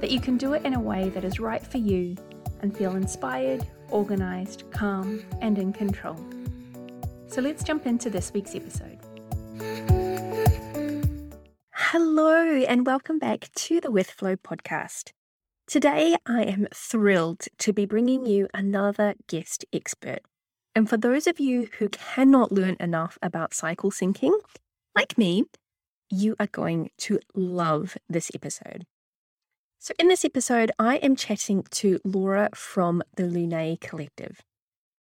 that you can do it in a way that is right for you and feel inspired, organized, calm, and in control. So let's jump into this week's episode. Hello, and welcome back to the With Flow podcast. Today, I am thrilled to be bringing you another guest expert. And for those of you who cannot learn enough about cycle syncing, like me, you are going to love this episode. So, in this episode, I am chatting to Laura from the Lunae Collective.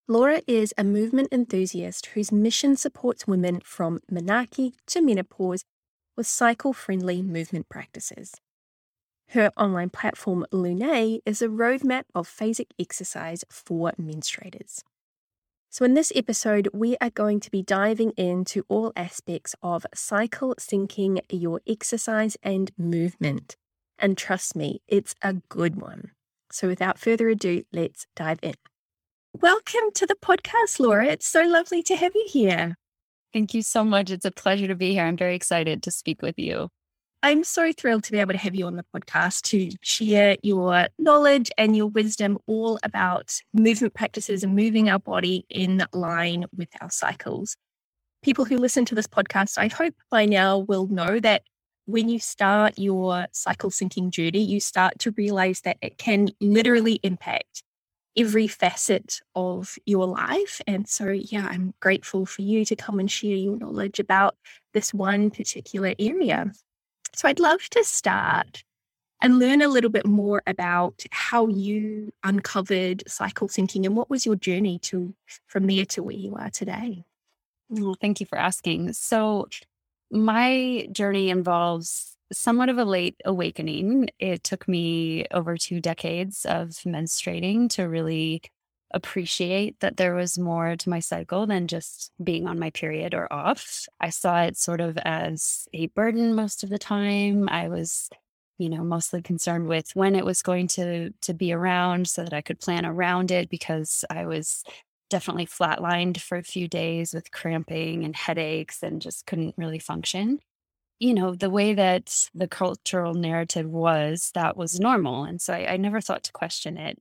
Laura is a movement enthusiast whose mission supports women from menarche to menopause with cycle friendly movement practices. Her online platform, Lunae, is a roadmap of phasic exercise for menstruators. So, in this episode, we are going to be diving into all aspects of cycle syncing your exercise and movement. And trust me, it's a good one. So without further ado, let's dive in. Welcome to the podcast, Laura. It's so lovely to have you here. Thank you so much. It's a pleasure to be here. I'm very excited to speak with you. I'm so thrilled to be able to have you on the podcast to share your knowledge and your wisdom all about movement practices and moving our body in line with our cycles. People who listen to this podcast, I hope by now will know that when you start your cycle syncing journey, you start to realize that it can literally impact every facet of your life. And so, yeah, I'm grateful for you to come and share your knowledge about this one particular area. So, I'd love to start and learn a little bit more about how you uncovered cycle syncing and what was your journey to from there to where you are today. Well, thank you for asking. So, my journey involves somewhat of a late awakening. It took me over two decades of menstruating to really appreciate that there was more to my cycle than just being on my period or off. I saw it sort of as a burden most of the time. I was you know mostly concerned with when it was going to to be around so that I could plan around it because I was definitely flatlined for a few days with cramping and headaches and just couldn't really function. You know, the way that the cultural narrative was, that was normal. And so I, I never thought to question it.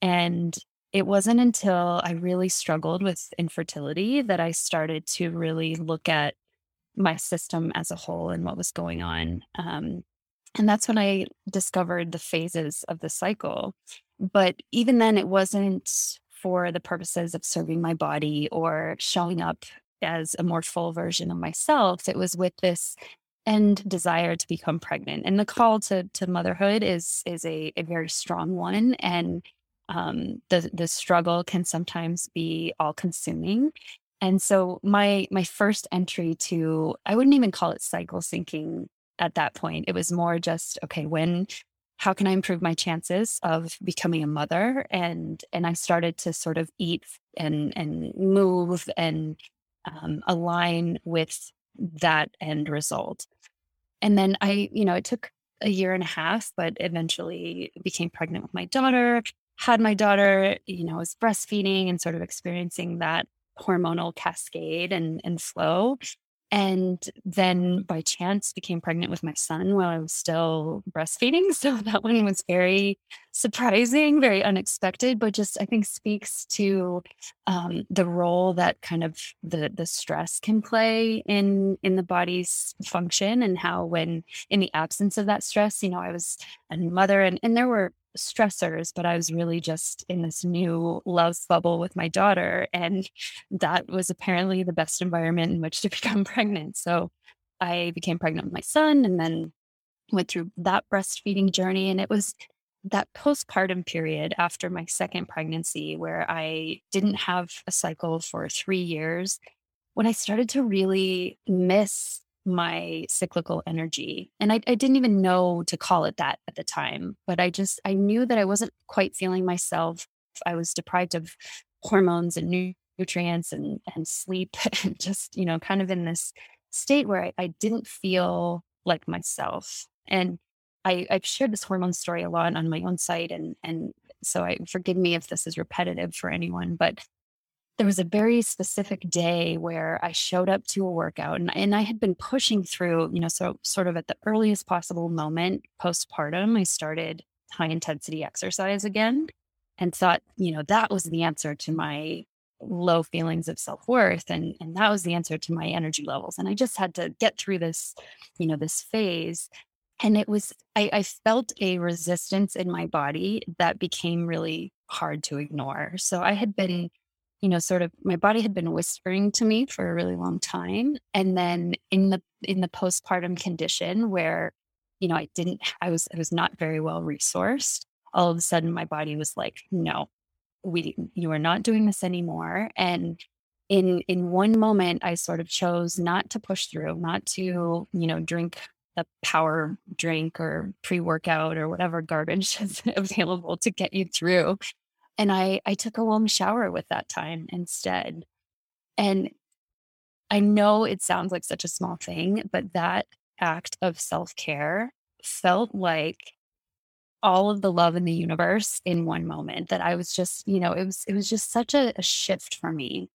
And it wasn't until I really struggled with infertility that I started to really look at my system as a whole and what was going on. Um, and that's when I discovered the phases of the cycle. But even then, it wasn't for the purposes of serving my body or showing up as a more full version of myself. It was with this end desire to become pregnant. And the call to to motherhood is is a, a very strong one. And um, the the struggle can sometimes be all consuming. And so my my first entry to I wouldn't even call it cycle syncing at that point. It was more just okay, when how can I improve my chances of becoming a mother? And and I started to sort of eat and and move and um, align with that end result. And then I, you know, it took a year and a half, but eventually became pregnant with my daughter. Had my daughter, you know, was breastfeeding and sort of experiencing that hormonal cascade and and flow and then by chance became pregnant with my son while I was still breastfeeding. So that one was very surprising, very unexpected, but just I think speaks to um, the role that kind of the the stress can play in in the body's function and how when in the absence of that stress, you know, I was a mother and and there were stressors, but I was really just in this new love bubble with my daughter. And that was apparently the best environment in which to become pregnant. So I became pregnant with my son and then went through that breastfeeding journey. And it was that postpartum period after my second pregnancy where I didn't have a cycle for three years when I started to really miss my cyclical energy. And I, I, didn't even know to call it that at the time, but I just, I knew that I wasn't quite feeling myself. I was deprived of hormones and nutrients and, and sleep and just, you know, kind of in this state where I, I didn't feel like myself. And I, I've shared this hormone story a lot on my own site. And, and so I forgive me if this is repetitive for anyone, but there was a very specific day where I showed up to a workout and, and I had been pushing through, you know, so sort of at the earliest possible moment postpartum, I started high intensity exercise again and thought, you know, that was the answer to my low feelings of self-worth and and that was the answer to my energy levels and i just had to get through this you know this phase and it was I, I felt a resistance in my body that became really hard to ignore so i had been you know sort of my body had been whispering to me for a really long time and then in the in the postpartum condition where you know i didn't i was i was not very well resourced all of a sudden my body was like no we you are not doing this anymore and in in one moment i sort of chose not to push through not to you know drink the power drink or pre-workout or whatever garbage is available to get you through and I I took a warm shower with that time instead. And I know it sounds like such a small thing, but that act of self-care felt like all of the love in the universe in one moment that I was just, you know, it was it was just such a, a shift for me.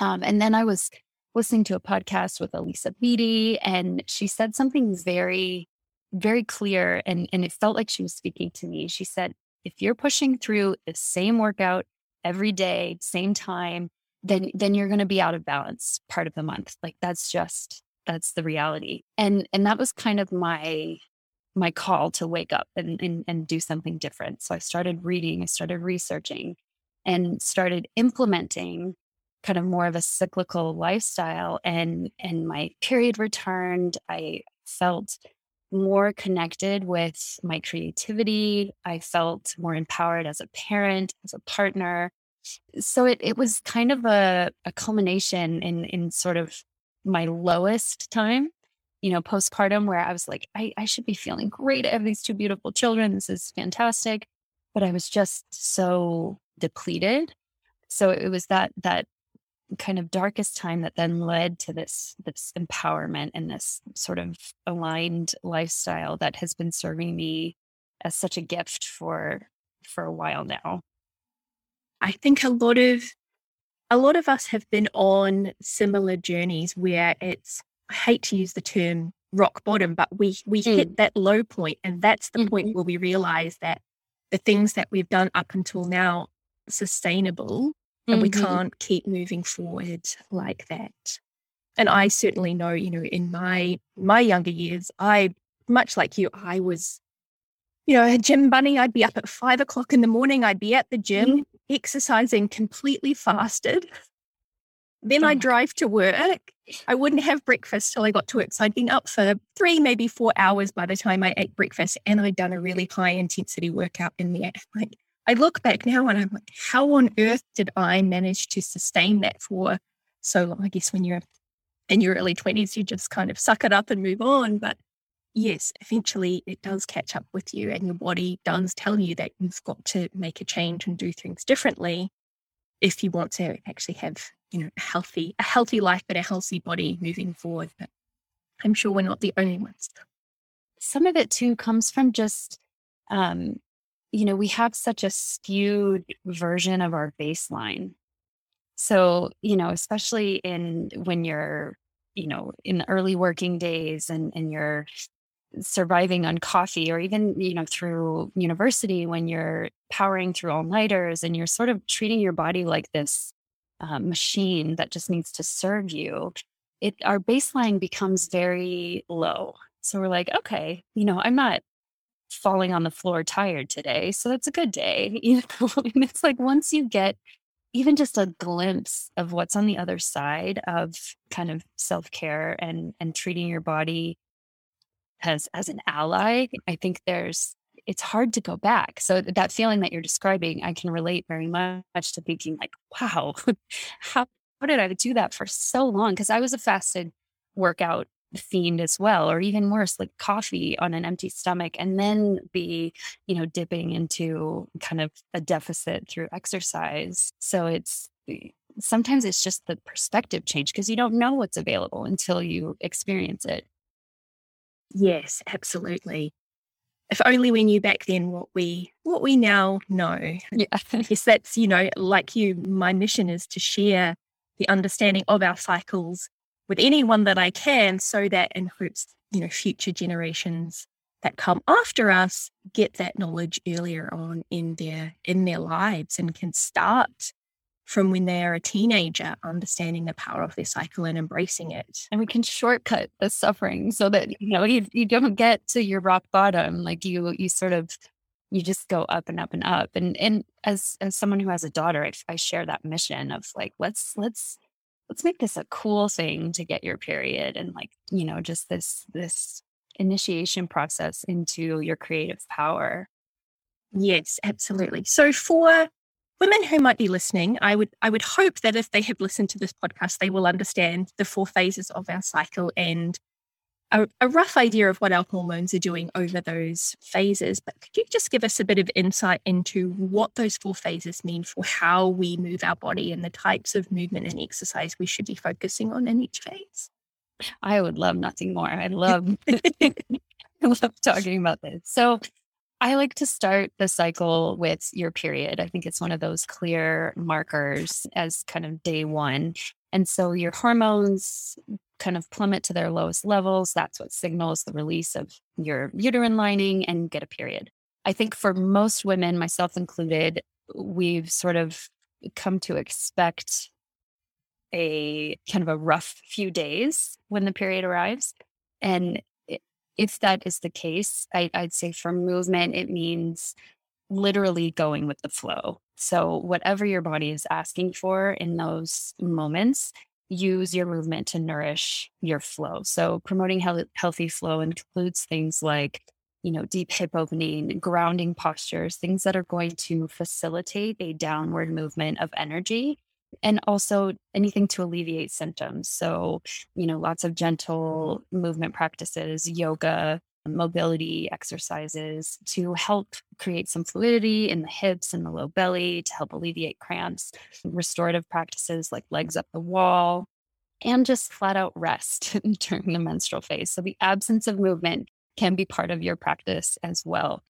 Um, and then I was listening to a podcast with Alisa Vitti, and she said something very, very clear, and and it felt like she was speaking to me. She said, if you're pushing through the same workout every day, same time, then then you're going to be out of balance part of the month. Like that's just that's the reality. And and that was kind of my my call to wake up and, and and do something different. So I started reading, I started researching and started implementing kind of more of a cyclical lifestyle and and my period returned. I felt more connected with my creativity. I felt more empowered as a parent, as a partner. So it it was kind of a, a culmination in in sort of my lowest time, you know, postpartum, where I was like, I, I should be feeling great. I have these two beautiful children. This is fantastic. But I was just so depleted. So it was that that kind of darkest time that then led to this this empowerment and this sort of aligned lifestyle that has been serving me as such a gift for for a while now i think a lot of a lot of us have been on similar journeys where it's i hate to use the term rock bottom but we we mm. hit that low point and that's the mm-hmm. point where we realize that the things that we've done up until now sustainable and we mm-hmm. can't keep moving forward like that. And I certainly know, you know, in my my younger years, I much like you, I was, you know, a gym bunny. I'd be up at five o'clock in the morning. I'd be at the gym, mm-hmm. exercising completely fasted. Then oh. I'd drive to work. I wouldn't have breakfast till I got to work. So I'd been up for three, maybe four hours by the time I ate breakfast, and I'd done a really high intensity workout in the Like I look back now and I'm like, how on earth did I manage to sustain that for so long? I guess when you're in your early 20s, you just kind of suck it up and move on. But yes, eventually it does catch up with you, and your body does tell you that you've got to make a change and do things differently if you want to actually have you know a healthy a healthy life but a healthy body moving forward but i'm sure we're not the only ones some of it too comes from just um you know, we have such a skewed version of our baseline. So, you know, especially in when you're, you know, in the early working days and, and you're surviving on coffee or even, you know, through university when you're powering through all nighters and you're sort of treating your body like this uh, machine that just needs to serve you, it our baseline becomes very low. So we're like, okay, you know, I'm not falling on the floor tired today. So that's a good day. You know, and it's like once you get even just a glimpse of what's on the other side of kind of self-care and and treating your body as as an ally, I think there's it's hard to go back. So that feeling that you're describing, I can relate very much to thinking like, wow, how how did I do that for so long? Because I was a fasted workout fiend as well or even worse like coffee on an empty stomach and then be you know dipping into kind of a deficit through exercise. So it's eh, sometimes it's just the perspective change because you don't know what's available until you experience it. Yes absolutely. If only we knew back then what we what we now know. Yeah. Yes that's you know like you my mission is to share the understanding of our cycles with anyone that I can so that in hopes, you know, future generations that come after us get that knowledge earlier on in their in their lives and can start from when they are a teenager understanding the power of their cycle and embracing it. And we can shortcut the suffering so that you know you, you don't get to your rock bottom like you you sort of you just go up and up and up. And and as as someone who has a daughter I, I share that mission of like let's let's let's make this a cool thing to get your period and like you know just this this initiation process into your creative power. Yes absolutely. So for women who might be listening i would i would hope that if they have listened to this podcast they will understand the four phases of our cycle and a, a, rough idea of what our hormones are doing over those phases, but could you just give us a bit of insight into what those four phases mean for how we move our body and the types of movement and exercise we should be focusing on in each phase? I would love nothing more. I love I love talking about this. So I like to start the cycle with your period. I think it's one of those clear markers as kind of day one. And so your hormones kind of plummet to their lowest levels. That's what signals the release of your uterine lining and get a period. I think for most women, myself included, we've sort of come to expect a kind of a rough few days when the period arrives. And if that is the case, I, would say for movement, it means literally going with the flow. So, whatever your body is asking for in those moments, use your movement to nourish your flow. So, promoting he- healthy flow includes things like, you know, deep hip opening, grounding postures, things that are going to facilitate a downward movement of energy and also anything to alleviate symptoms. So, you know, lots of gentle movement practices, yoga, mobility exercises to help create some fluidity in the hips and the low belly to help alleviate cramps, restorative practices like legs up the wall, and just flat out rest during the menstrual phase. So the absence of movement can be part of your practice as well.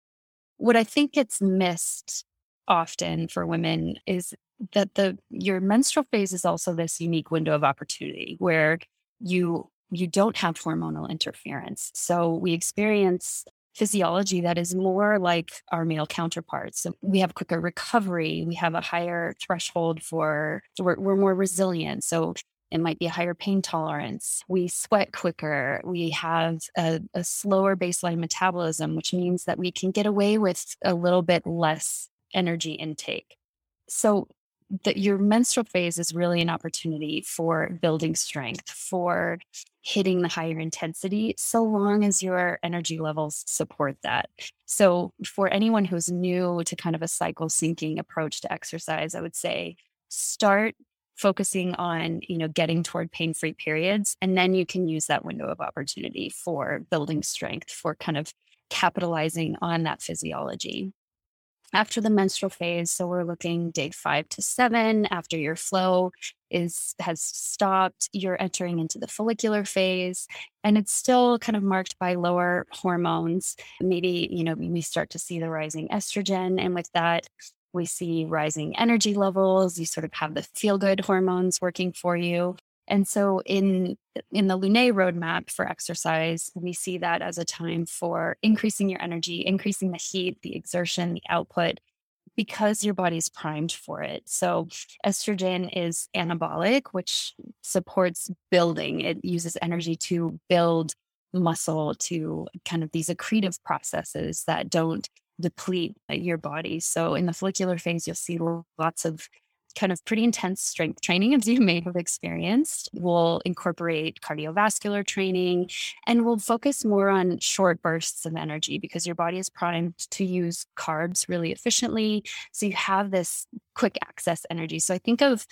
What I think gets missed often for women is that the your menstrual phase is also this unique window of opportunity where you you don't have hormonal interference. So we experience physiology that is more like our male counterparts. So we have quicker recovery, we have a higher threshold for, we're, we're more resilient. So it might be a higher pain tolerance. We sweat quicker. We have a, a slower baseline metabolism, which means that we can get away with a little bit less energy intake. So that your menstrual phase is really an opportunity for building strength, for hitting the higher intensity, so long as your energy levels support that. So, for anyone who's new to kind of a cycle syncing approach to exercise, I would say start focusing on you know getting toward pain-free periods and then you can use that window of opportunity for building strength for kind of capitalizing on that physiology after the menstrual phase so we're looking day 5 to 7 after your flow is has stopped you're entering into the follicular phase and it's still kind of marked by lower hormones. Maybe you know we start to see the rising estrogen and with that we see rising energy levels. You sort of have the feel good hormones working for you and so in in the Lunae roadmap for exercise, we see that as a time for increasing your energy, increasing the heat, the exertion, the output, because your body's primed for it. So estrogen is anabolic, which supports building. It uses energy to build muscle to kind of these accretive processes that don't deplete your body. So in the follicular phase, you'll see lots of kind of pretty intense strength training, as you may have experienced. We'll incorporate cardiovascular training and we'll focus more on short bursts of energy because your body is primed to use carbs really efficiently. So you have this quick access energy. So I think of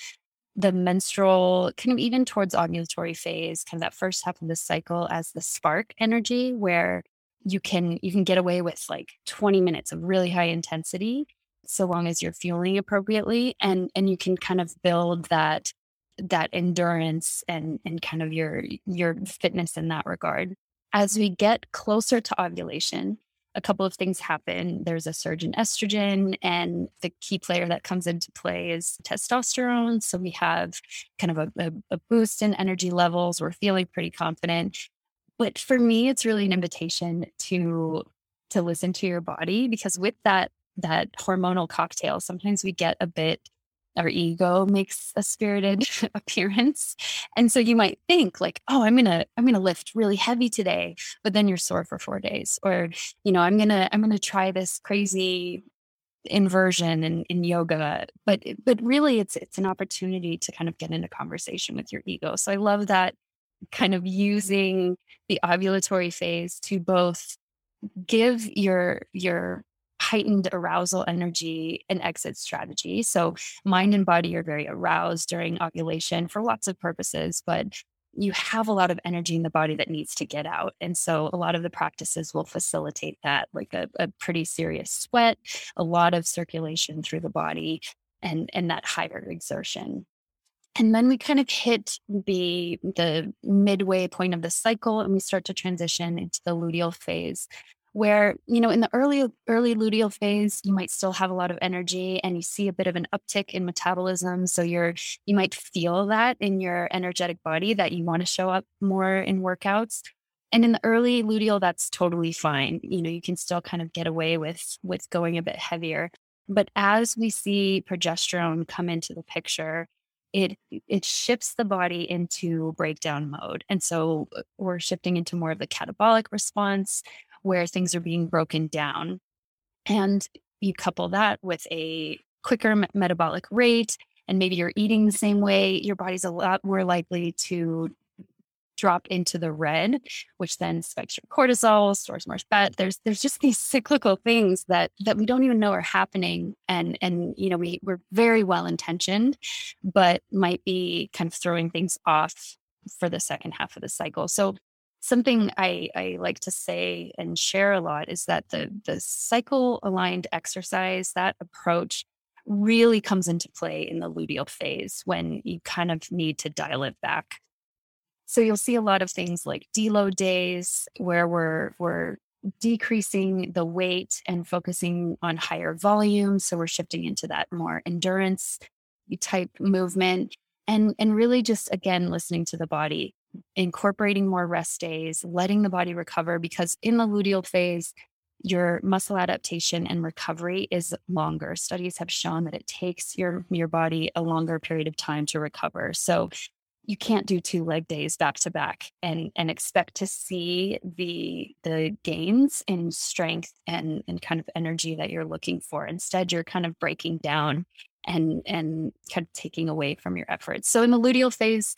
the menstrual, kind of even towards ovulatory phase, kind of that first half of the cycle as the spark energy, where you can you can get away with like 20 minutes of really high intensity so long as you're fueling appropriately and and you can kind of build that that endurance and and kind of your your fitness in that regard as we get closer to ovulation a couple of things happen. There's a surge in estrogen, and the key player that comes into play is testosterone. So we have kind of a, a, a boost in energy levels. We're feeling pretty confident. But for me, it's really an invitation to to listen to your body because with that that hormonal cocktail, sometimes we get a bit our ego makes a spirited appearance. And so you might think like oh i'm gonna i'm gonna lift really heavy today but then you're sore for four days. Or you know i'm gonna i'm gonna try this crazy inversion in, in yoga. But but really it's it's an opportunity to kind of get into conversation with your ego. So i love that kind of using the ovulatory phase to both give your your heightened arousal energy and exit strategy. So, mind and body are very aroused during ovulation for lots of purposes, but you have a lot of energy in the body that needs to get out. And so, a lot of the practices will facilitate that, like a, a pretty serious sweat, a lot of circulation through the body, and, and that higher exertion. And then we kind of hit the the midway point of the cycle and we start to transition into the luteal phase where you know in the early early luteal phase you might still have a lot of energy and you see a bit of an uptick in metabolism. So you're you might feel that in your energetic body that you want to show up more in workouts. And in the early luteal that's totally fine. You know you can still kind of get away with with going a bit heavier. But as we see progesterone come into the picture it it shifts the body into breakdown mode. And so uh, we're shifting into more of the catabolic response where things are being broken down. And you couple that with a quicker me- metabolic rate, and maybe you're eating the same way, your body's a lot more likely to drop into the red, which then spikes your cortisol, stores more fat. There's there's just these cyclical things that that we don't even know are happening, and and you know we we're very well intentioned, but might be kind of throwing things off for the second half of the cycle. So something I, I like to say and share a lot is that the the cycle aligned exercise, that approach really comes into play in the luteal phase when you kind of need to dial it back. So you'll see a lot of things like deload days where we're we're decreasing the weight and focusing on higher volume. So we're shifting into that more endurance type movement and and really just again listening to the body incorporating more rest days, letting the body recover, because in the luteal phase, your muscle adaptation and recovery is longer. Studies have shown that it takes your your body a longer period of time to recover. So you can't do two leg days back to back and and expect to see the the gains in strength and and kind of energy that you're looking for. Instead, you're kind of breaking down and and kind of taking away from your efforts. So in the luteal phase,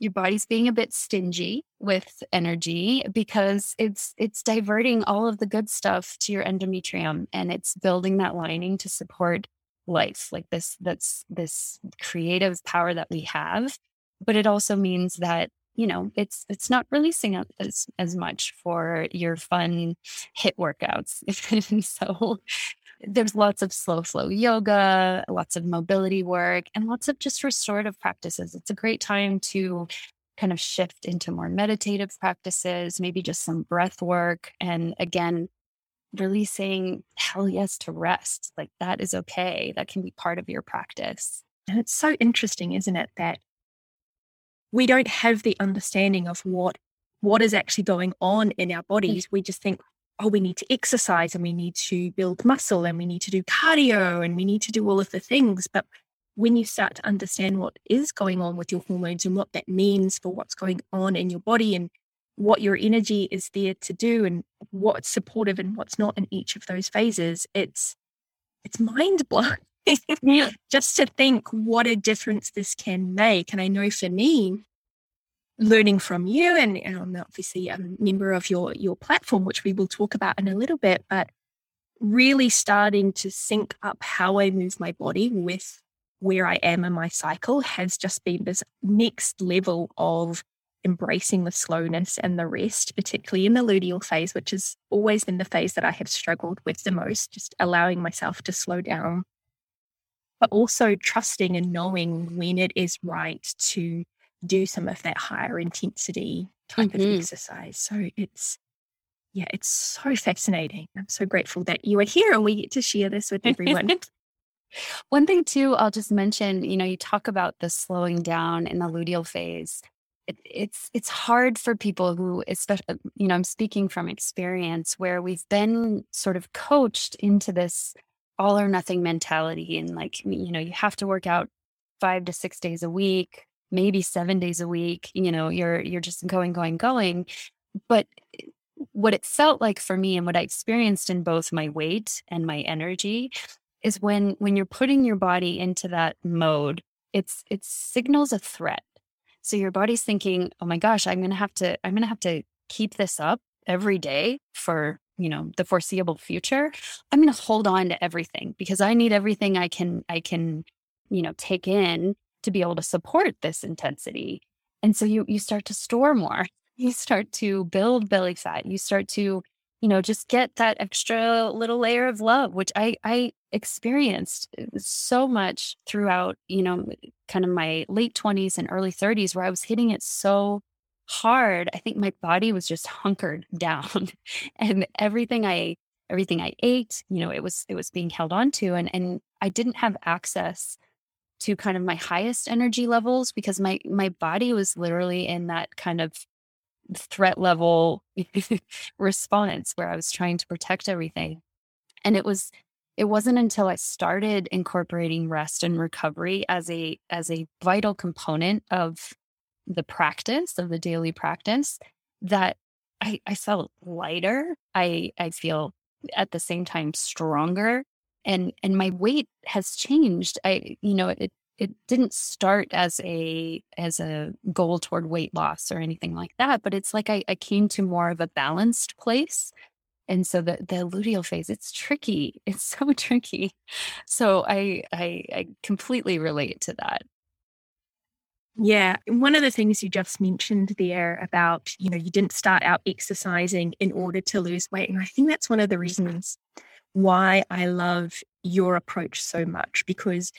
your body's being a bit stingy with energy because it's it's diverting all of the good stuff to your endometrium and it's building that lining to support life like this that's this creative power that we have. But it also means that you know it's it's not releasing as as much for your fun HIIT workouts. So there's lots of slow flow yoga, lots of mobility work, and lots of just restorative practices. It's a great time to kind of shift into more meditative practices, maybe just some breath work. And again, releasing hell yes to rest. Like that is okay. That can be part of your practice. And it's so interesting, isn't it, that we don't have the understanding of what what is actually going on in our bodies. Mm. We just think, oh, we need to exercise and we need to build muscle and we need to do cardio and we need to do all of the things. But when you start to understand what is going on with your hormones and what that means for what's going on in your body and what your energy is there to do and what's supportive and what's not in each of those phases, it's it's mind blowing. Just to think what a difference this can make. And I know for me, learning from you and, and I'm obviously a member of your your platform, which we will talk about in a little bit, but really starting to sync up how I move my body with where I am in my cycle has just been this next level of embracing the slowness and the rest, particularly in the luteal phase, which has always been the phase that I have struggled with the most, just allowing myself to slow down, but also trusting and knowing when it is right to do some of that higher intensity type mm-hmm. of exercise. So it's, yeah, it's so fascinating. I'm so grateful that you are here and we get to share this with everyone. One thing, too, I'll just mention you know, you talk about the slowing down in the luteal phase it, it's it's hard for people who especially uh, you know i'm speaking from experience where we've been sort of coached into this all or nothing mentality and like you know you have to work out five to six days a week maybe seven days a week you know you're you're just going going going but eh, what it felt like for me and what i experienced in both my weight and my energy is when when you're putting your body into that mode it's it signals a threat so your body's thinking, oh my gosh, I'm going to have to, I'm going to have to keep this up every day for, you know, the foreseeable future. I'm going to hold on to everything because I need everything I can, I can, you know, take in to be able to support this intensity. And so you, you start to store more. You start to build belly fat. You start to you know just get that extra little layer of love which i i experienced uh, so much throughout you know kind of my late 20s and early 30s where i was hitting it so hard i think my body was just hunkered down and everything i everything i ate you know it was it was being held on to and and i didn't have access to kind of my highest energy levels because my my body was literally in that kind of threat level response where I was trying to protect everything. And it was it wasn't until I started incorporating rest and recovery as a as a vital component of the practice of the daily practice that I, I felt lighter. I I feel at the same time stronger and and my weight has changed. I you know it it didn't start as a as a goal toward weight loss or anything like that but it's like I, I came to more of a balanced place. And so the the luteal phase it's tricky. It's so tricky. So I, I i completely relate to that. Yeah one of the things you just mentioned there about you know you didn't start out exercising in order to lose weight and i think that's one of the reasons why i love your approach so much because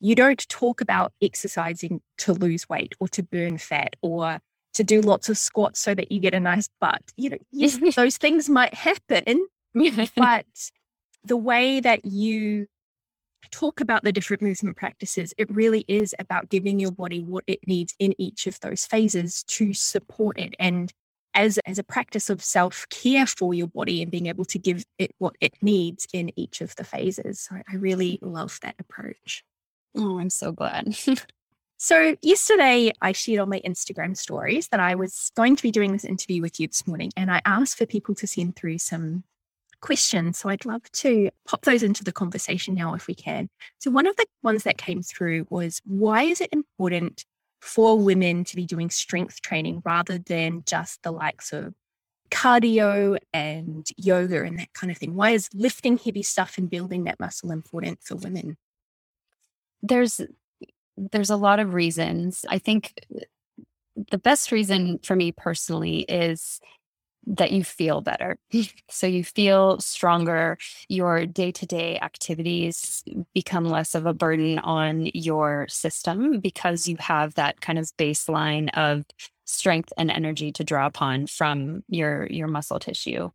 you don't talk about exercising to lose weight or to burn fat or to do lots of squats so that you get a nice butt. You know, yes, those things might happen, but the way that you talk about the different movement practices, it really is about giving your body what it needs in each of those phases to support it. And as, as a practice of self care for your body and being able to give it what it needs in each of the phases. So I really love that approach. Oh, I'm so glad. so, yesterday I shared on my Instagram stories that I was going to be doing this interview with you this morning, and I asked for people to send through some questions. So, I'd love to pop those into the conversation now if we can. So, one of the ones that came through was why is it important for women to be doing strength training rather than just the likes of cardio and yoga and that kind of thing? Why is lifting heavy stuff and building that muscle important for women? there's there's a lot of reasons. I think the best reason for me personally is that you feel better. so you feel stronger. Your day to day activities become less of a burden on your system because you have that kind of baseline of strength and energy to draw upon from your your muscle tissue.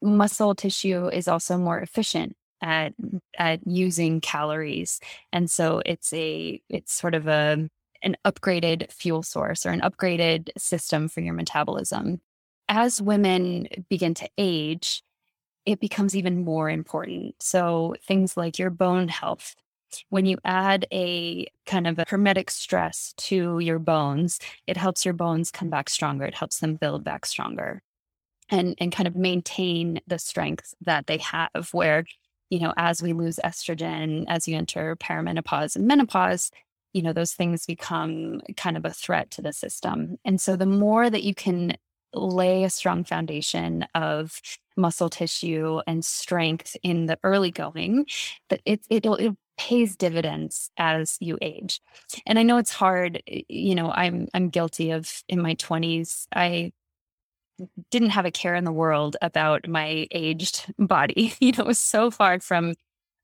Muscle tissue is also more efficient at at using calories and so it's a it's sort of a an upgraded fuel source or an upgraded system for your metabolism as women begin to age it becomes even more important so things like your bone health when you add a kind of a hormetic stress to your bones it helps your bones come back stronger it helps them build back stronger and and kind of maintain the strength that they have where you know, as we lose estrogen, as you enter perimenopause and menopause, you know, those things become kind of a threat to the system. And so the more that you can lay a strong foundation of muscle tissue and strength in the early going that it, it'll, it'll pays dividends as you age. And I know it's hard, you know, I'm I'm guilty of in my 20s I didn't have a care in the world about my aged body. You know, it was so far from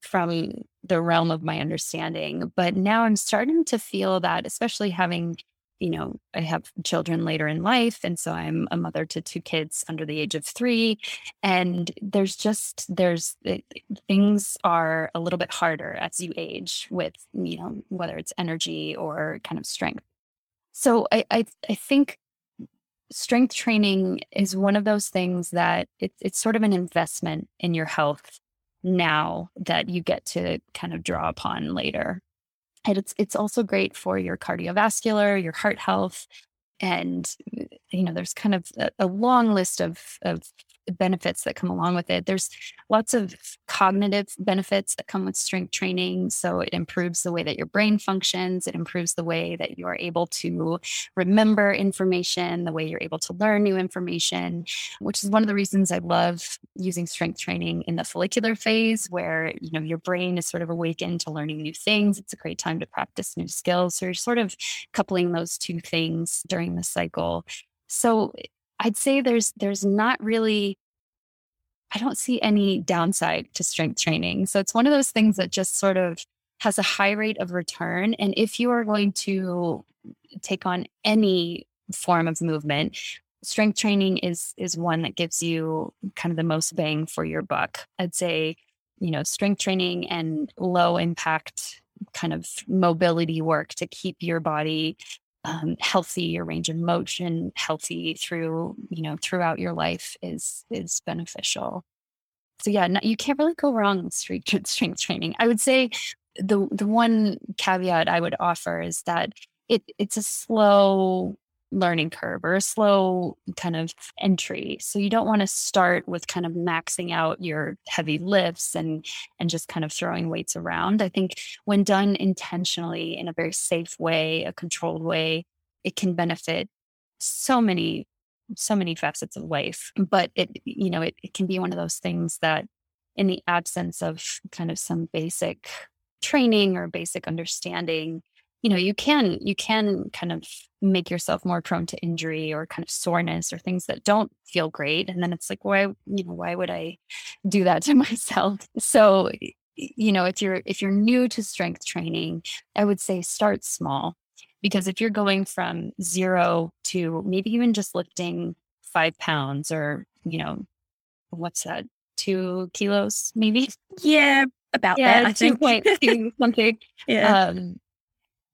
from the realm of my understanding. But now I'm starting to feel that, especially having, you know, I have children later in life. And so I'm a mother to two kids under the age of three. And there's just, there's eh, things are a little bit harder as you age with, you know, whether it's energy or kind of strength. So I, I, I think strength training is one of those things that it, it's sort of an investment in your health now that you get to kind of draw upon later. And it's it's also great for your cardiovascular, your heart health, and you know there's kind of a, a long list of of benefits that come along with it. There's lots of cognitive benefits that come with strength training. So it improves the way that your brain functions, it improves the way that you are able to remember information, the way you're able to learn new information, which is one of the reasons I love using strength training in the follicular phase where, you know, your brain is sort of awakened to learning new things. It's a great time to practice new skills. So you're sort of coupling those two things during the cycle. So I'd say there's there's not really I don't see any downside to strength training. So it's one of those things that just sort of has a high rate of return and if you are going to take on any form of movement, strength training is is one that gives you kind of the most bang for your buck. I'd say, you know, strength training and low impact kind of mobility work to keep your body um, healthy, your range of motion healthy through you know throughout your life is is beneficial. So yeah, no, you can't really go wrong with strength strength training. I would say the the one caveat I would offer is that it it's a slow learning curve or a slow kind of entry. So you don't want to start with kind of maxing out your heavy lifts and and just kind of throwing weights around. I think when done intentionally in a very safe way, a controlled way, it can benefit so many so many facets of life. But it you know, it, it can be one of those things that in the absence of kind of some basic training or basic understanding you know you can you can kind of make yourself more prone to injury or kind of soreness or things that don't feel great and then it's like why you know why would i do that to myself? So you know if you're if you're new to strength training i would say start small because if you're going from zero to maybe even just lifting five pounds or you know what's that two kilos maybe? Yeah about yeah, that i think. something yeah. um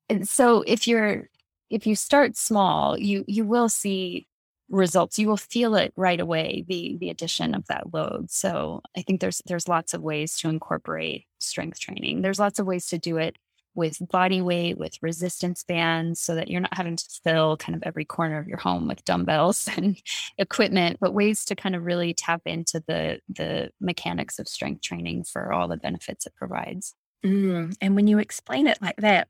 and so if you're if you start small you you will see results. You will feel it right away the the addition of that load. So i think there's there's lots of ways to incorporate strength training. There's lots of ways to do it with body weight with resistance bands so that you're not having to fill kind of every corner of your home with dumbbells and equipment but ways to kind of really tap into the the mechanics of strength training for all the benefits it provides. Mm, and when you explain it like that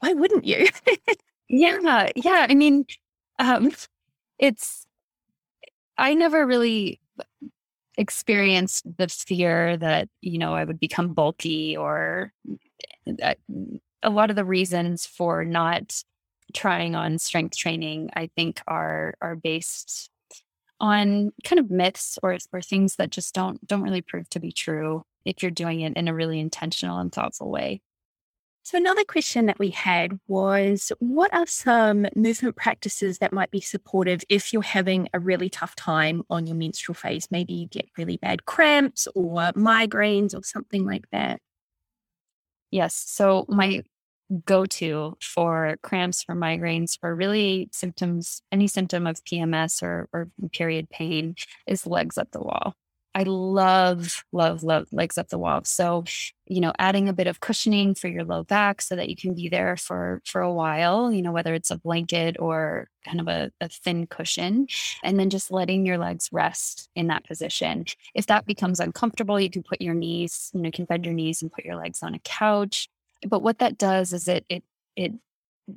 why wouldn't you? yeah, yeah. I mean, um, it's I never really experienced the fear that you know I would become bulky or uh, a lot of the reasons for not trying on strength training I think are are based on kind of myths or or things that just don't don't really prove to be true if you're doing it in a really intentional and thoughtful way. So, another question that we had was what are some movement practices that might be supportive if you're having a really tough time on your menstrual phase? Maybe you get really bad cramps or migraines or something like that. Yes. So, my go to for cramps, for migraines, for really symptoms, any symptom of PMS or, or period pain is legs up the wall. I love, love, love legs up the wall. So, you know, adding a bit of cushioning for your low back so that you can be there for for a while, you know, whether it's a blanket or kind of a, a thin cushion, and then just letting your legs rest in that position. If that becomes uncomfortable, you can put your knees, you know, you can bend your knees and put your legs on a couch. But what that does is it it it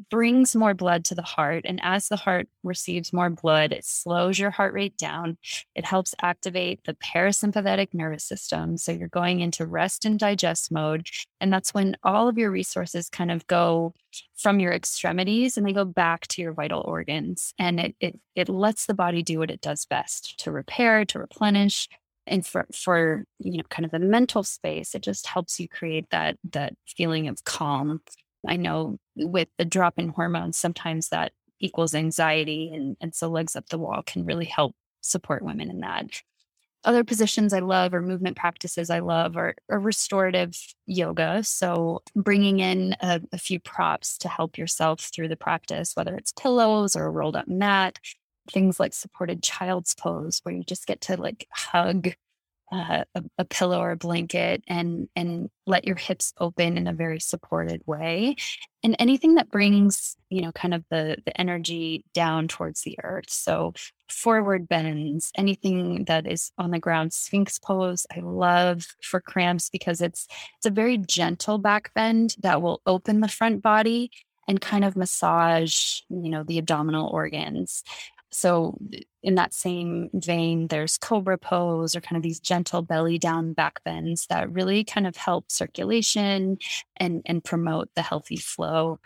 brings more blood to the heart. And as the heart receives more blood, it slows your heart rate down. It helps activate the parasympathetic nervous system. So you're going into rest and digest mode. And that's when all of your resources kind of go from your extremities and they go back to your vital organs. And it, it, it lets the body do what it does best to repair, to replenish, and for for you know kind of the mental space it just helps you create that that feeling of calm i know with the drop in hormones sometimes that equals anxiety and and so legs up the wall can really help support women in that other positions I love or movement practices I love are, are restorative yoga. So, bringing in a, a, few props to help yourself through the practice, whether it's pillows or a rolled up mat, things like supported child's pose where you just get to like hug uh, a, a, pillow or a blanket and and let your hips open in a very supported way. And anything that brings you know kind of the the energy down towards the earth. So forward bends anything that is on the ground sphinx pose i love for cramps because it's it's a very gentle back bend that will open the front body and kind of massage you know the abdominal organs so, in that same vein, there's cobra pose or kind of these gentle belly down back bends that really kind of help circulation and, and promote the healthy flow.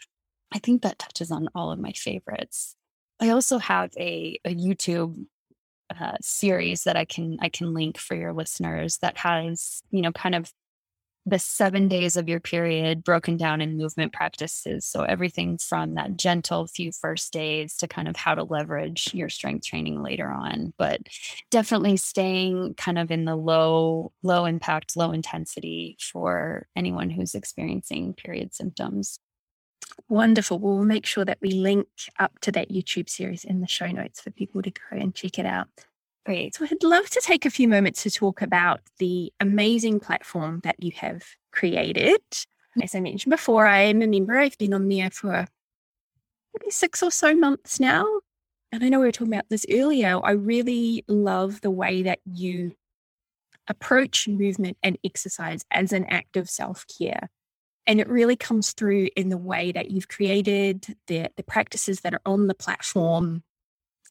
I think that touches on all of my favorites. I also have a, a YouTube uh, series that I can I can link for your listeners that has you know kind of the seven days of your period broken down in movement practices. So everything from that gentle few first days to kind of how to leverage your strength training later on. But definitely staying kind of in the low, low impact, low intensity for anyone who's experiencing period symptoms. Wonderful. We'll make sure that we link up to that YouTube series in the show notes for people to go and check it out. Great. So I'd love to take a few moments to talk about the amazing platform that you have created. As I mentioned before, I am a member. I've been on there for maybe six or so months now. And I know we were talking about this earlier. I really love the way that you approach movement and exercise as an act of self care. And it really comes through in the way that you've created the, the practices that are on the platform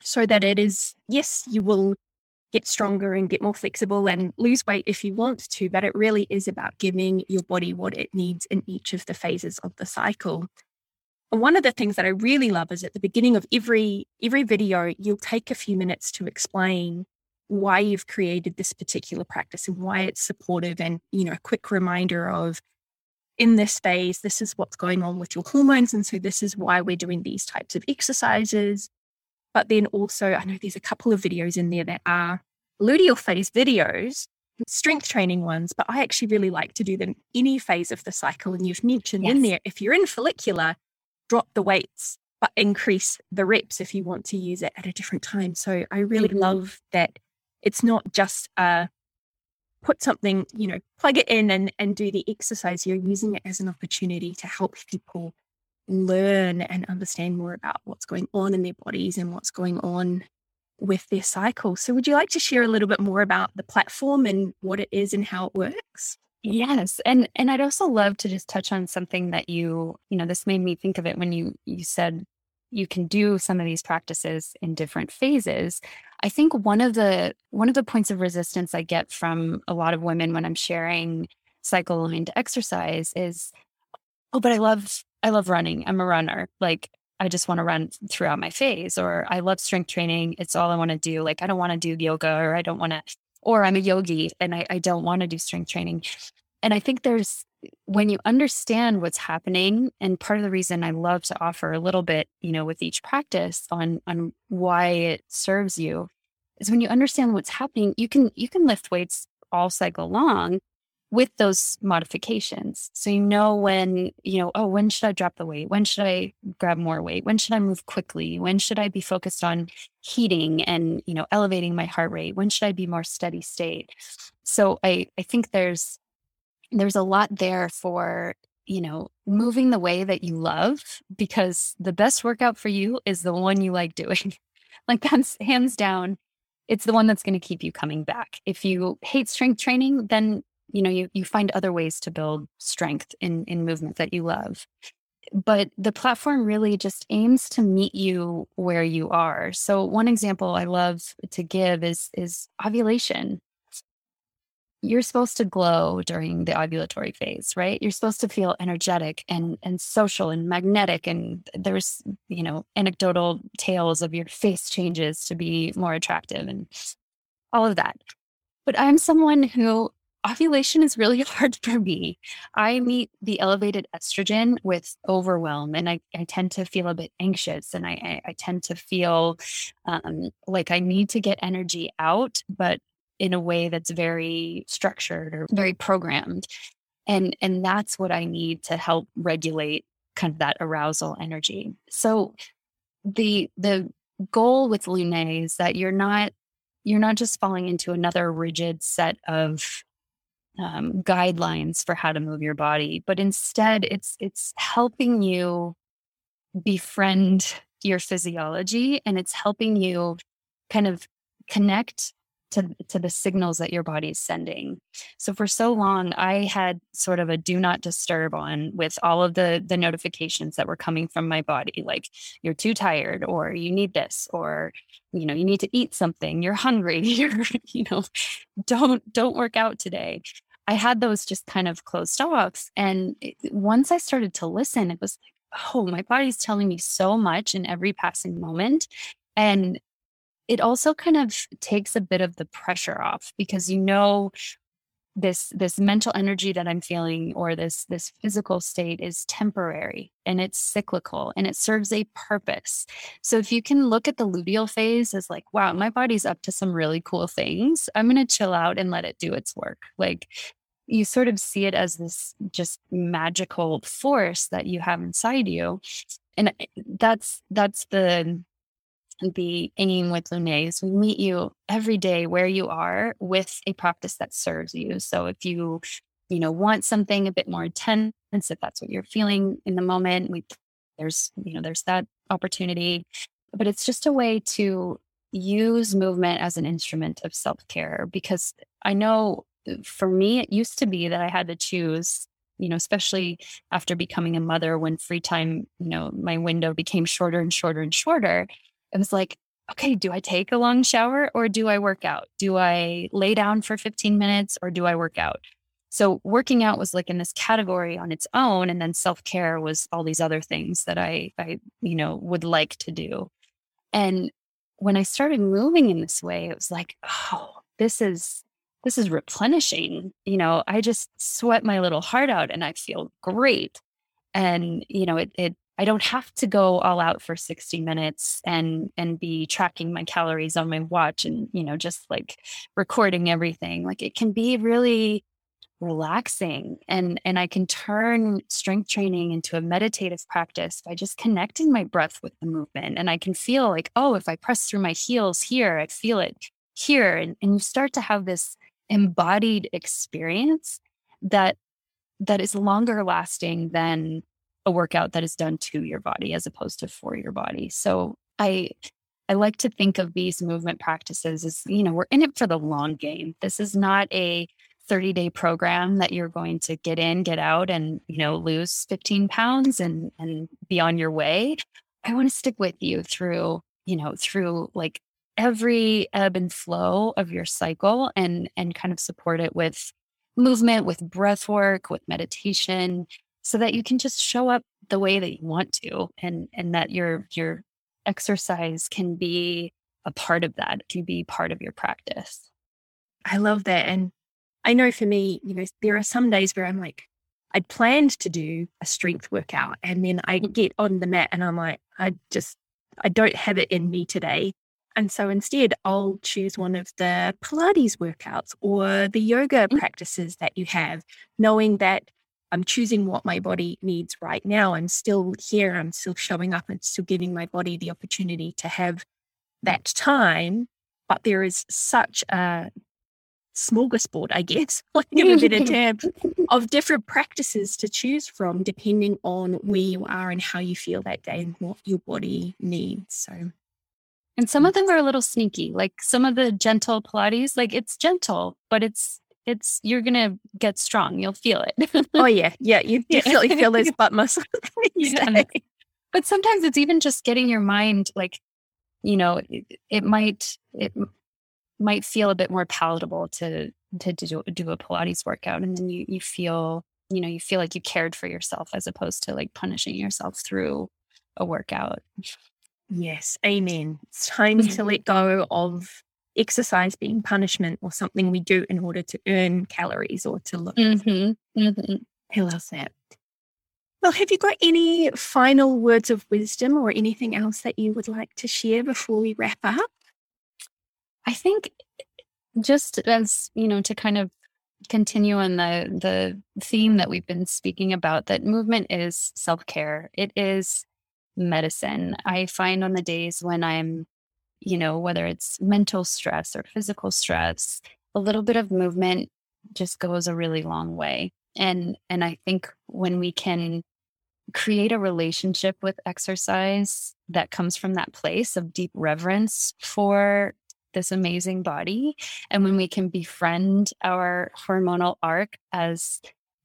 so that it is, yes, you will get stronger and get more flexible and lose weight if you want to, but it really is about giving your body what it needs in each of the phases of the cycle. One of the things that I really love is at the beginning of every every video, you'll take a few minutes to explain why you've created this particular practice and why it's supportive and you know a quick reminder of in this phase this is what's going on with your hormones and so this is why we're doing these types of exercises but then also, I know there's a couple of videos in there that are luteal phase videos, strength training ones, but I actually really like to do them any phase of the cycle. And you've mentioned yes. in there, if you're in follicular, drop the weights, but increase the reps if you want to use it at a different time. So I really mm-hmm. love that it's not just a put something, you know, plug it in and, and do the exercise. You're using it as an opportunity to help people learn and understand more about what's going on in their bodies and what's going on with their cycle. So, would you like to share a little bit more about the platform and what it is and how it works? Yes, and and I'd also love to just touch on something that you you know this made me think of it when you you said you can do some of these practices in different phases. I think one of the one of the points of resistance I get from a lot of women when I'm sharing cycle aligned exercise is, oh, but I love I love running. I'm a runner. Like I just want to run throughout my phase, or I love strength training. It's all I want to do. Like I don't want to do yoga, or I don't want to, or I'm a yogi and I, I don't want to do strength training. And I think there's when you understand what's happening, and part of the reason I love to offer a little bit, you know, with each practice on on why it serves you, is when you understand what's happening, you can you can lift weights all cycle long with those modifications. So you know when, you know, oh, when should I drop the weight? When should I grab more weight? When should I move quickly? When should I be focused on heating and, you know, elevating my heart rate? When should I be more steady state? So I I think there's there's a lot there for, you know, moving the way that you love because the best workout for you is the one you like doing. like that's hands down it's the one that's going to keep you coming back. If you hate strength training, then you know you, you find other ways to build strength in in movement that you love but the platform really just aims to meet you where you are. So one example I love to give is is ovulation. You're supposed to glow during the ovulatory phase, right? You're supposed to feel energetic and and social and magnetic and there's, you know, anecdotal tales of your face changes to be more attractive and all of that. But I'm someone who ovulation is really hard for me. I meet the elevated estrogen with overwhelm, and I, I tend to feel a bit anxious, and I, I, I tend to feel um, like I need to get energy out, but in a way that's very structured or very programmed. And, and that's what I need to help regulate kind of that arousal energy. So the the goal with Lunae is that you're not you're not just falling into another rigid set of um, guidelines for how to move your body, but instead it's it's helping you befriend your physiology and it's helping you kind of connect to, to the signals that your body is sending. So for so long, I had sort of a do not disturb on with all of the the notifications that were coming from my body, like you're too tired, or you need this, or you know you need to eat something, you're hungry, you're you know don't don't work out today. I had those just kind of closed off, and it, once I started to listen, it was like, oh, my body's telling me so much in every passing moment, and it also kind of takes a bit of the pressure off because you know this this mental energy that i'm feeling or this this physical state is temporary and it's cyclical and it serves a purpose. So if you can look at the luteal phase as like wow my body's up to some really cool things. I'm going to chill out and let it do its work. Like you sort of see it as this just magical force that you have inside you. And eh, that's that's the the aim with is we meet you every day where you are with a practice that serves you. So if you, you know, want something a bit more intense, if that's what you're feeling in the moment, we there's, you know, there's that opportunity. But it's just a way to use movement as an instrument of self-care because I know for me it used to be that I had to choose you know, especially after becoming a mother when free time, you know, my window became shorter and shorter and shorter. It was like, okay, do I take a long shower or do I work out? Do I lay down for 15 minutes or do I work out? So working out was like in this category on its own. And then self-care was all these other things that I, I, you know, would like to do. And when I started moving in this way, it was like, oh, this is this is replenishing. You know, I just sweat my little heart out and I feel great. And, you know, it it I don't have to go all out for 60 minutes and and be tracking my calories on my watch and you know just like recording everything. Like it can be really relaxing and and I can turn strength training into a meditative practice by just connecting my breath with the movement and I can feel like oh if I press through my heels here I feel it here and, and you start to have this embodied experience that that is longer lasting than a workout that is done to your body as opposed to for your body. So I I like to think of these movement practices as, you know, we're in it for the long game. This is not a 30 day program that you're going to get in, get out and, you know, lose 15 pounds and and be on your way. I want to stick with you through, you know, through like every ebb and flow of your cycle and and kind of support it with movement, with breath work, with meditation, so that you can just show up the way that you want to and and that your your exercise can be a part of that can be part of your practice i love that and i know for me you know there are some days where i'm like i'd planned to do a strength workout and then i mm. get on the mat and i'm like i just i don't have it in me today and so instead, I'll choose one of the Pilates workouts or the yoga mm. practices that you have, knowing that I'm choosing what my body needs right now. I'm still here. I'm still showing up and still giving my body the opportunity to have that time. But there is such a smorgasbord, I guess, like a better term, of different practices to choose from depending on where you are and how you feel that day and what your body needs. So and some of them are a little sneaky, like some of the gentle Pilates, like it's gentle, but it's it's you're gonna get strong. You'll feel it. oh yeah, yeah. You definitely feel those butt muscles. yeah. But sometimes it's even just getting your mind like, you know, it, it might it might feel a bit more palatable to to do, do a Pilates workout, and then you you feel you know you feel like you cared for yourself as opposed to like punishing yourself through a workout. Yes, amen. It's time to let go of exercise being punishment or something we do in order to earn calories or to look. Mm-hmm. Mm-hmm. That. Well, have you got any final words of wisdom or anything else that you would like to share before we wrap up? I think just as, you know, to kind of continue on the the theme that we've been speaking about that movement is self-care. It is medicine. I find on the days when I'm you know, whether it's mental stress or physical stress, a little bit of movement just goes a really long way. And and I think when we can create a relationship with exercise that comes from that place of deep reverence for this amazing body and when we can befriend our hormonal arc as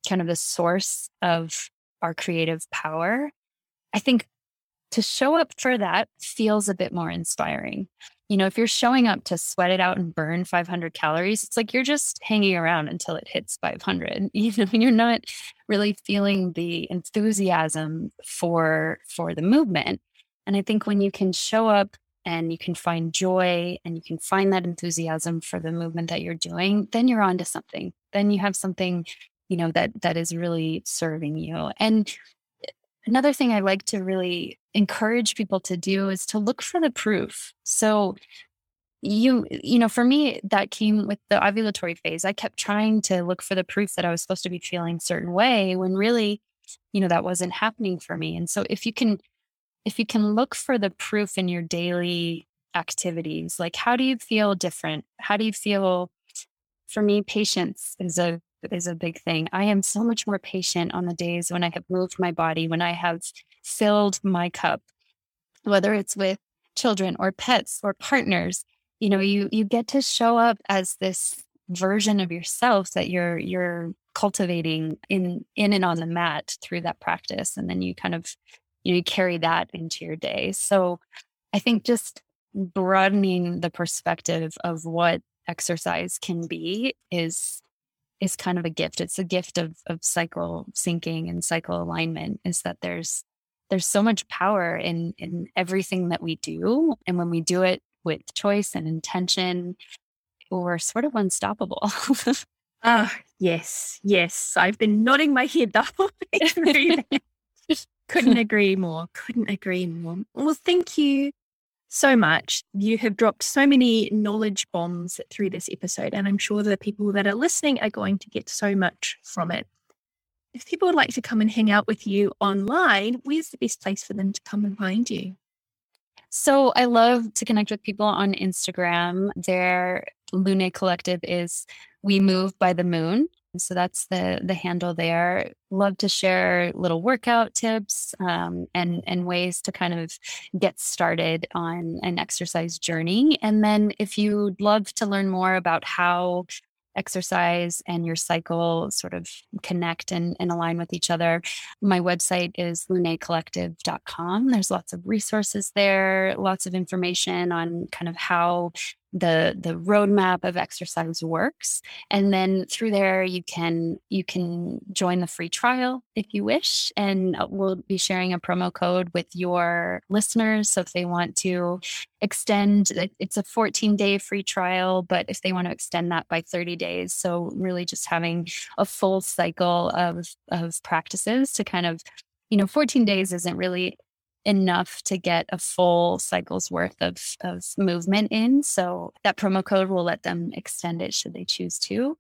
kind of the source of our creative power, I think to show up for that feels a bit more inspiring. You know, if you're showing up to sweat it out and burn 500 calories, it's like you're just hanging around until it hits 500. You know, you're not really feeling the enthusiasm for for the movement. And I think when you can show up and you can find joy and you can find that enthusiasm for the movement that you're doing, then you're onto something. Then you have something, you know, that that is really serving you. And eh, another thing I like to really encourage people to do is to look for the proof. So you you know for me that came with the ovulatory phase. I kept trying to look for the proof that i was supposed to be feeling a certain way when really you know that wasn't happening for me. And so if you can if you can look for the proof in your daily activities like how do you feel different? How do you feel? For me patience is a is a big thing. I am so much more patient on the days when I have moved my body, when I have filled my cup, whether it's with children or pets or partners. You know, you you get to show up as this version of yourself that you're you're cultivating in in and on the mat through that practice and then you kind of you know you carry that into your day so i think just broadening the perspective of what exercise can be is is kind of a gift. It's a gift of of cycle syncing and cycle alignment is that there's there's so much power in in everything that we do. And when we do it with choice and intention, we're sort of unstoppable. Ah, oh, yes, yes. I've been nodding my head the whole way through. Couldn't agree more. Couldn't agree more. Well, thank you so much. You have dropped so many knowledge bombs through this episode, and I'm sure the people that are listening are going to get so much from it. If people would like to come and hang out with you online, where's the best place for them to come and find you? So I love to connect with people on Instagram. Their Lunae Collective is We Move by the Moon. So that's the the handle there. Love to share little workout tips um, and and ways to kind of get started on an exercise journey. And then if you'd love to learn more about how exercise and your cycle sort of connect and, and align with each other. My website is lunaecollective.com. There's lots of resources there, lots of information on kind of how the the roadmap of exercise works and then through there you can you can join the free trial if you wish and uh, we'll be sharing a promo code with your listeners so if they want to extend it's a 14 day free trial but if they want to extend that by 30 days so really just having a full cycle of of practices to kind of you know 14 days isn't really enough to get a full cycle's worth of, of movement in. So that promo code will let them extend it should they choose to.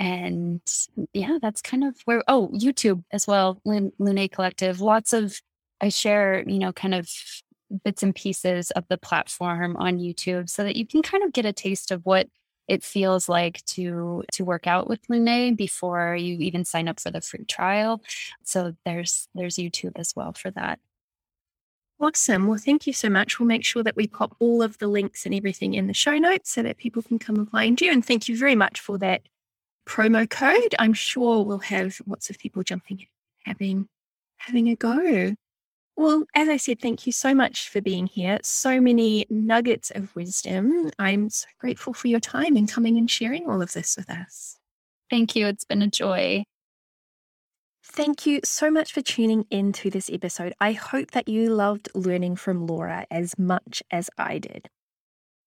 And yeah, that's kind of where, oh, YouTube as well, Lunae, Lunae Collective, lots of, I share, you know, kind of bits and pieces of the platform on YouTube so that you can kind of get a taste of what it feels like to to work out with Lunae before you even sign up for the free trial. So there's there's YouTube as well for that. Awesome. Well, thank you so much. We'll make sure that we pop all of the links and everything in the show notes so that people can come and find you. And thank you very much for that promo code, I'm sure we'll have lots of people jumping in, having having a go. Well, as I said, thank you so much for being here. So many nuggets of wisdom. I'm so grateful for your time and coming and sharing all of this with us. Thank you. It's been a joy. Thank you so much for tuning in to this episode. I hope that you loved learning from Laura as much as I did.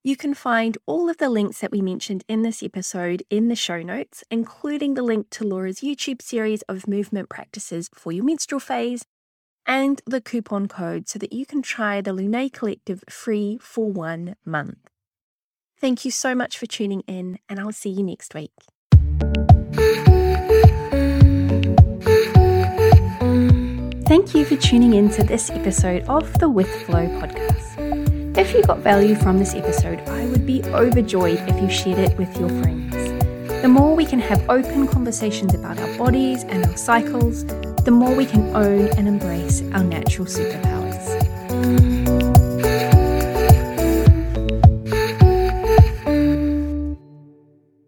You can find all of the links that we mentioned in this episode in the show notes, including the link to Laura's YouTube series of movement practices for your menstrual phase and the coupon code so that you can try the Lunae Collective free for one month. Thank you so much for tuning in, and I'll see you next week. Thank you for tuning in to this episode of the With Flow podcast. If you got value from this episode, I would be overjoyed if you shared it with your friends. The more we can have open conversations about our bodies and our cycles, the more we can own and embrace our natural superpowers.